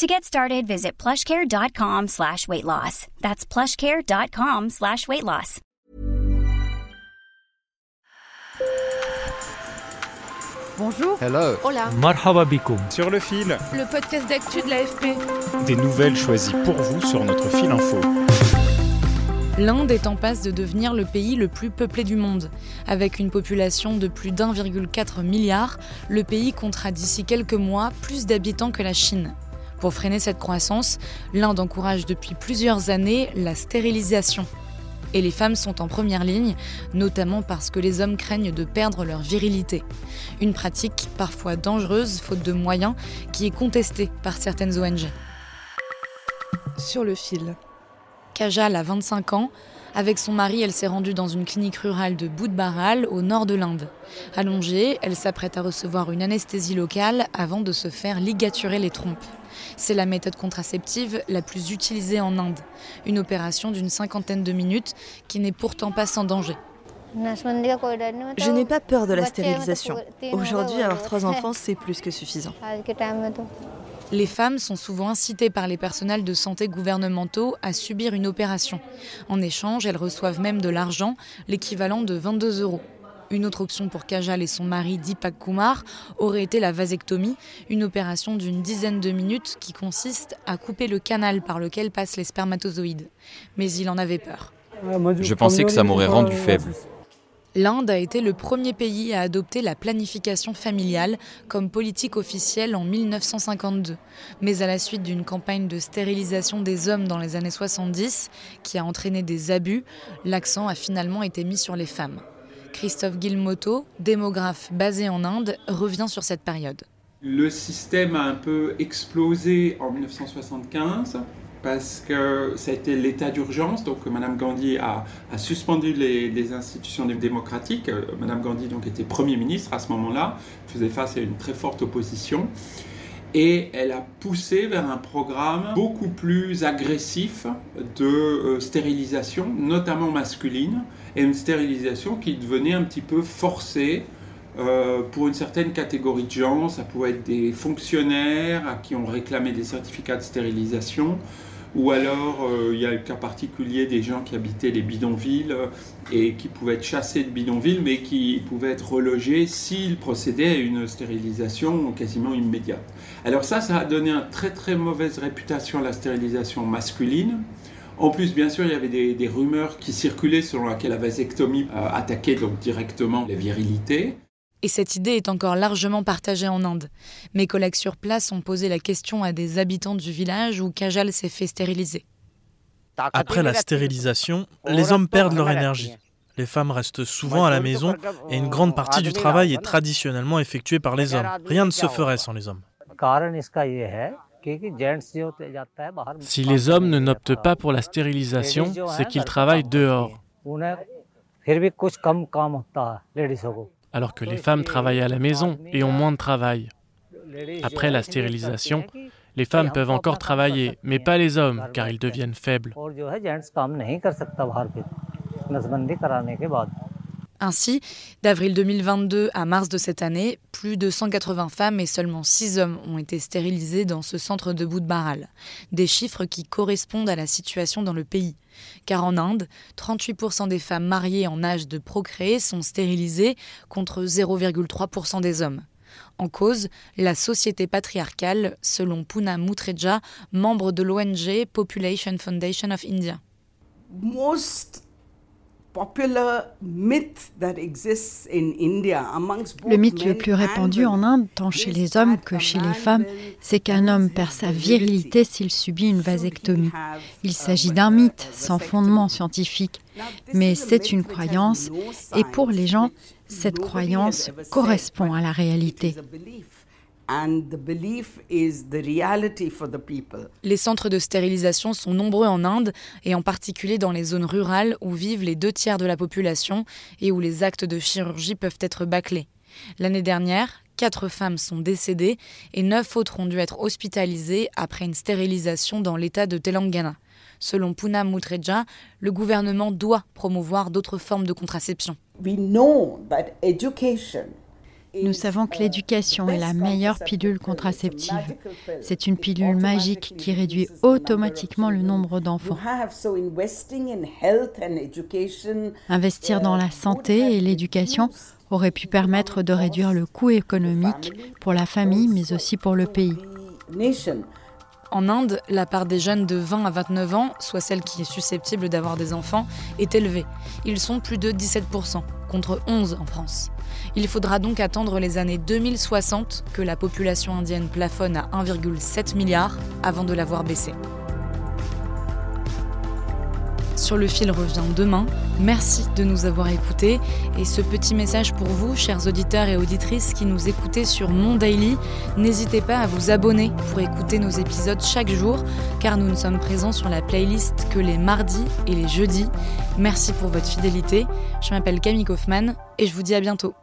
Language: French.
To get started, visit plushcare.com slash weight loss. That's plushcare.com slash weight loss. Bonjour. Hello. Hola. Marhaba bikoum. Sur le fil, Le podcast d'actu de l'AFP. des nouvelles choisies pour vous sur notre fil info. L'Inde est en passe de devenir le pays le plus peuplé du monde. Avec une population de plus d'1,4 milliard, le pays comptera d'ici quelques mois plus d'habitants que la Chine. Pour freiner cette croissance, l'Inde encourage depuis plusieurs années la stérilisation. Et les femmes sont en première ligne, notamment parce que les hommes craignent de perdre leur virilité. Une pratique parfois dangereuse, faute de moyens, qui est contestée par certaines ONG. Sur le fil. Kajal a 25 ans. Avec son mari, elle s'est rendue dans une clinique rurale de Boudbaral, au nord de l'Inde. Allongée, elle s'apprête à recevoir une anesthésie locale avant de se faire ligaturer les trompes. C'est la méthode contraceptive la plus utilisée en Inde. Une opération d'une cinquantaine de minutes qui n'est pourtant pas sans danger. Je n'ai pas peur de la stérilisation. Aujourd'hui, avoir trois enfants, c'est plus que suffisant. Les femmes sont souvent incitées par les personnels de santé gouvernementaux à subir une opération. En échange, elles reçoivent même de l'argent, l'équivalent de 22 euros. Une autre option pour Kajal et son mari Deepak Kumar aurait été la vasectomie, une opération d'une dizaine de minutes qui consiste à couper le canal par lequel passent les spermatozoïdes. Mais il en avait peur. Je pensais que ça m'aurait rendu faible. L'Inde a été le premier pays à adopter la planification familiale comme politique officielle en 1952. Mais à la suite d'une campagne de stérilisation des hommes dans les années 70, qui a entraîné des abus, l'accent a finalement été mis sur les femmes. Christophe Guilmoto, démographe basé en Inde, revient sur cette période. Le système a un peu explosé en 1975 parce que été l'état d'urgence. Donc, Madame Gandhi a, suspendu les, institutions démocratiques. Madame Gandhi donc était Premier ministre à ce moment-là, faisait face à une très forte opposition. Et elle a poussé vers un programme beaucoup plus agressif de euh, stérilisation, notamment masculine, et une stérilisation qui devenait un petit peu forcée euh, pour une certaine catégorie de gens. Ça pouvait être des fonctionnaires à qui on réclamait des certificats de stérilisation, ou alors euh, il y a le cas particulier des gens qui habitaient les bidonvilles euh, et qui pouvaient être chassés de bidonvilles, mais qui pouvaient être relogés s'ils procédaient à une stérilisation quasiment immédiate. Alors ça, ça a donné une très très mauvaise réputation à la stérilisation masculine. En plus, bien sûr, il y avait des, rumeurs qui circulaient selon laquelle la vasectomie euh, attaquait donc directement la virilité. Et cette idée est encore largement partagée en Inde. Mes collègues sur place ont posé la question à des habitants du village où Kajal s'est fait stériliser. Après la stérilisation, les hommes perdent leur énergie. Les femmes restent souvent à la maison et une grande partie du travail est traditionnellement effectuée par les hommes. Rien ne se ferait sans les hommes. Si les hommes ne n'optent pas pour la stérilisation, c'est qu'ils travaillent dehors. Alors que les femmes travaillent à la maison et ont moins de travail. Après la stérilisation, les femmes peuvent encore travailler, mais pas les hommes, car ils deviennent faibles. Ainsi, d'avril 2022 à mars de cette année, plus de 180 femmes et seulement 6 hommes ont été stérilisés dans ce centre de Boudbaral. Des chiffres qui correspondent à la situation dans le pays. Car en Inde, 38% des femmes mariées en âge de procréer sont stérilisées contre 0,3% des hommes. En cause, la société patriarcale, selon Puna Mutreja, membre de l'ONG Population Foundation of India. Le mythe le plus répandu en Inde, tant chez les hommes que chez les femmes, c'est qu'un homme perd sa virilité s'il subit une vasectomie. Il s'agit d'un mythe sans fondement scientifique, mais c'est une croyance, et pour les gens, cette croyance correspond à la réalité. Les centres de stérilisation sont nombreux en Inde et en particulier dans les zones rurales où vivent les deux tiers de la population et où les actes de chirurgie peuvent être bâclés. L'année dernière, quatre femmes sont décédées et neuf autres ont dû être hospitalisées après une stérilisation dans l'État de Telangana. Selon Poonam Mutreja, le gouvernement doit promouvoir d'autres formes de contraception. Nous savons que l'éducation est la meilleure pilule contraceptive. C'est une pilule magique qui réduit automatiquement le nombre d'enfants. Investir dans la santé et l'éducation aurait pu permettre de réduire le coût économique pour la famille, mais aussi pour le pays. En Inde, la part des jeunes de 20 à 29 ans, soit celle qui est susceptible d'avoir des enfants, est élevée. Ils sont plus de 17%, contre 11 en France. Il faudra donc attendre les années 2060 que la population indienne plafonne à 1,7 milliard avant de l'avoir baissée. Le fil revient demain. Merci de nous avoir écoutés. Et ce petit message pour vous, chers auditeurs et auditrices qui nous écoutez sur Mon Daily, n'hésitez pas à vous abonner pour écouter nos épisodes chaque jour, car nous ne sommes présents sur la playlist que les mardis et les jeudis. Merci pour votre fidélité. Je m'appelle Camille Kaufmann et je vous dis à bientôt.